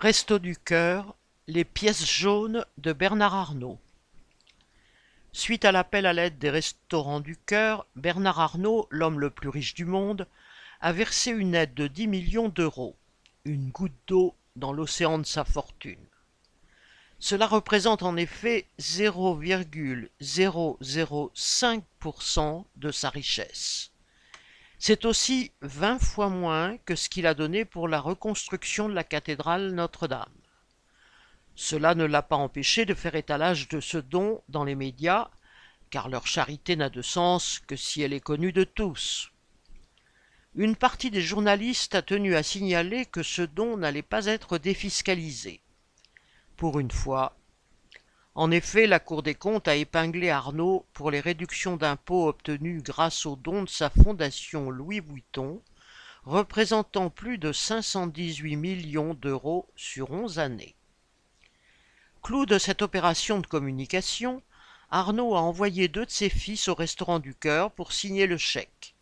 Resto du cœur, les pièces jaunes de Bernard Arnault. Suite à l'appel à l'aide des restaurants du cœur, Bernard Arnault, l'homme le plus riche du monde, a versé une aide de 10 millions d'euros, une goutte d'eau dans l'océan de sa fortune. Cela représente en effet 0,005% de sa richesse. C'est aussi vingt fois moins que ce qu'il a donné pour la reconstruction de la cathédrale Notre-Dame. Cela ne l'a pas empêché de faire étalage de ce don dans les médias, car leur charité n'a de sens que si elle est connue de tous. Une partie des journalistes a tenu à signaler que ce don n'allait pas être défiscalisé. Pour une fois, en effet, la Cour des comptes a épinglé Arnaud pour les réductions d'impôts obtenues grâce au don de sa fondation Louis Vuitton, représentant plus de 518 millions d'euros sur onze années. Clou de cette opération de communication, Arnaud a envoyé deux de ses fils au restaurant du cœur pour signer le chèque.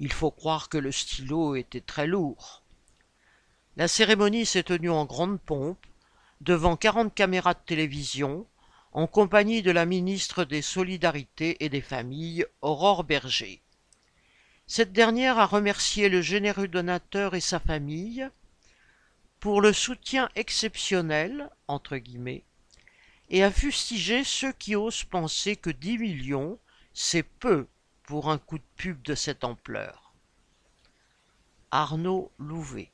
Il faut croire que le stylo était très lourd. La cérémonie s'est tenue en grande pompe, devant 40 caméras de télévision, en compagnie de la ministre des Solidarités et des Familles, Aurore Berger. Cette dernière a remercié le généreux donateur et sa famille pour le soutien exceptionnel, entre guillemets, et a fustigé ceux qui osent penser que 10 millions, c'est peu pour un coup de pub de cette ampleur. Arnaud Louvet